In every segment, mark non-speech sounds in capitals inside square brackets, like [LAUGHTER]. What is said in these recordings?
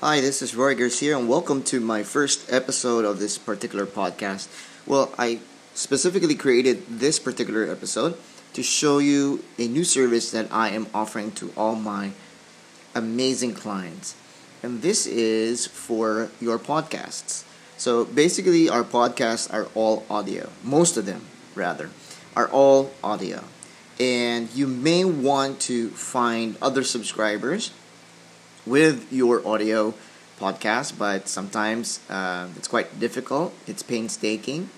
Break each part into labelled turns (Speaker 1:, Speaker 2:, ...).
Speaker 1: Hi, this is Roy Garcia, and welcome to my first episode of this particular podcast. Well, I specifically created this particular episode to show you a new service that I am offering to all my amazing clients. And this is for your podcasts. So basically, our podcasts are all audio. Most of them, rather, are all audio. And you may want to find other subscribers with your audio podcast, but sometimes uh, it's quite difficult. It's painstaking,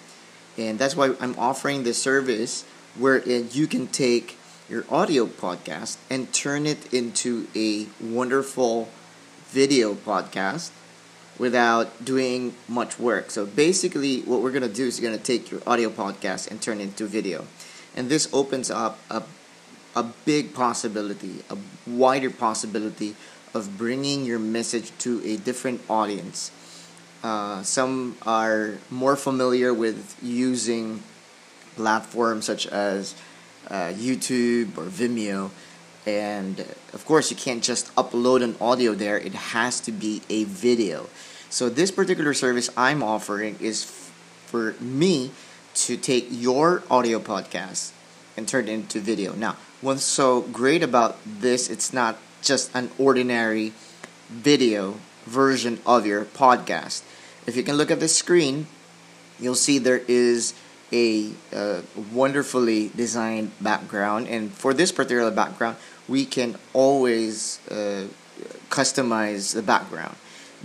Speaker 1: and that's why I'm offering this service where you can take your audio podcast and turn it into a wonderful video podcast without doing much work. So basically, what we're gonna do is you're gonna take your audio podcast and turn it into video, and this opens up a a big possibility, a wider possibility of bringing your message to a different audience. Uh, some are more familiar with using platforms such as uh, YouTube or Vimeo. And of course, you can't just upload an audio there, it has to be a video. So, this particular service I'm offering is f- for me to take your audio podcast and turn it into video. Now, what's so great about this, it's not just an ordinary video version of your podcast. If you can look at the screen, you'll see there is a uh, wonderfully designed background, and for this particular background, we can always uh, customize the background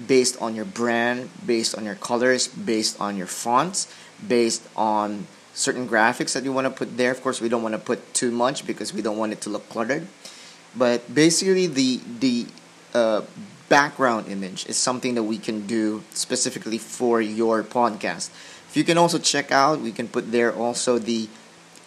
Speaker 1: based on your brand, based on your colors, based on your fonts, based on certain graphics that you want to put there. Of course, we don't want to put too much because we don't want it to look cluttered. But basically, the the uh, background image is something that we can do specifically for your podcast. If you can also check out, we can put there also the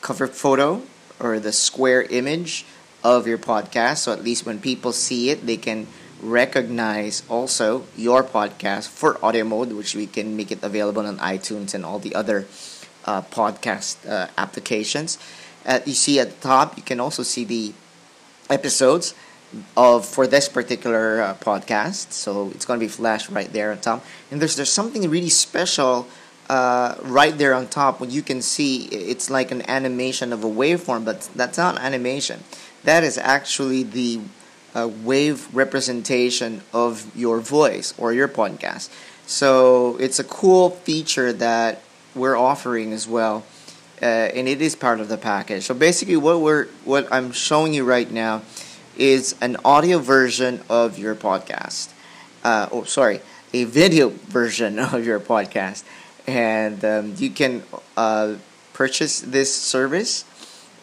Speaker 1: cover photo or the square image of your podcast. So at least when people see it, they can recognize also your podcast for audio mode, which we can make it available on iTunes and all the other uh, podcast uh, applications. Uh, you see at the top, you can also see the episodes of for this particular uh, podcast. So it's going to be flashed right there on top. And there's there's something really special uh, right there on top when you can see it's like an animation of a waveform, but that's not animation. That is actually the uh, wave representation of your voice or your podcast. So it's a cool feature that we're offering as well uh, and it is part of the package. So basically, what we're what I'm showing you right now is an audio version of your podcast. Uh, oh, sorry, a video version [LAUGHS] of your podcast, and um, you can uh, purchase this service,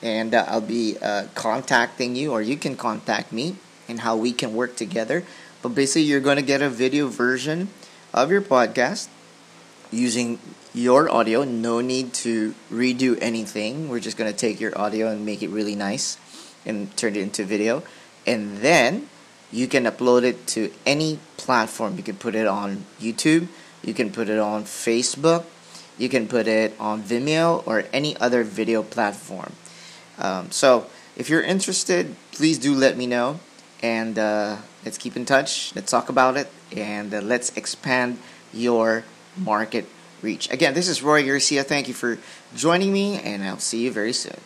Speaker 1: and uh, I'll be uh, contacting you, or you can contact me, and how we can work together. But basically, you're going to get a video version of your podcast using your audio. No need to redo anything. We're just going to take your audio and make it really nice and turn it into video. And then you can upload it to any platform. You can put it on YouTube, you can put it on Facebook, you can put it on Vimeo or any other video platform. Um, so if you're interested, please do let me know. And uh, let's keep in touch. Let's talk about it. And uh, let's expand your market reach. Again, this is Roy Garcia. Thank you for joining me, and I'll see you very soon.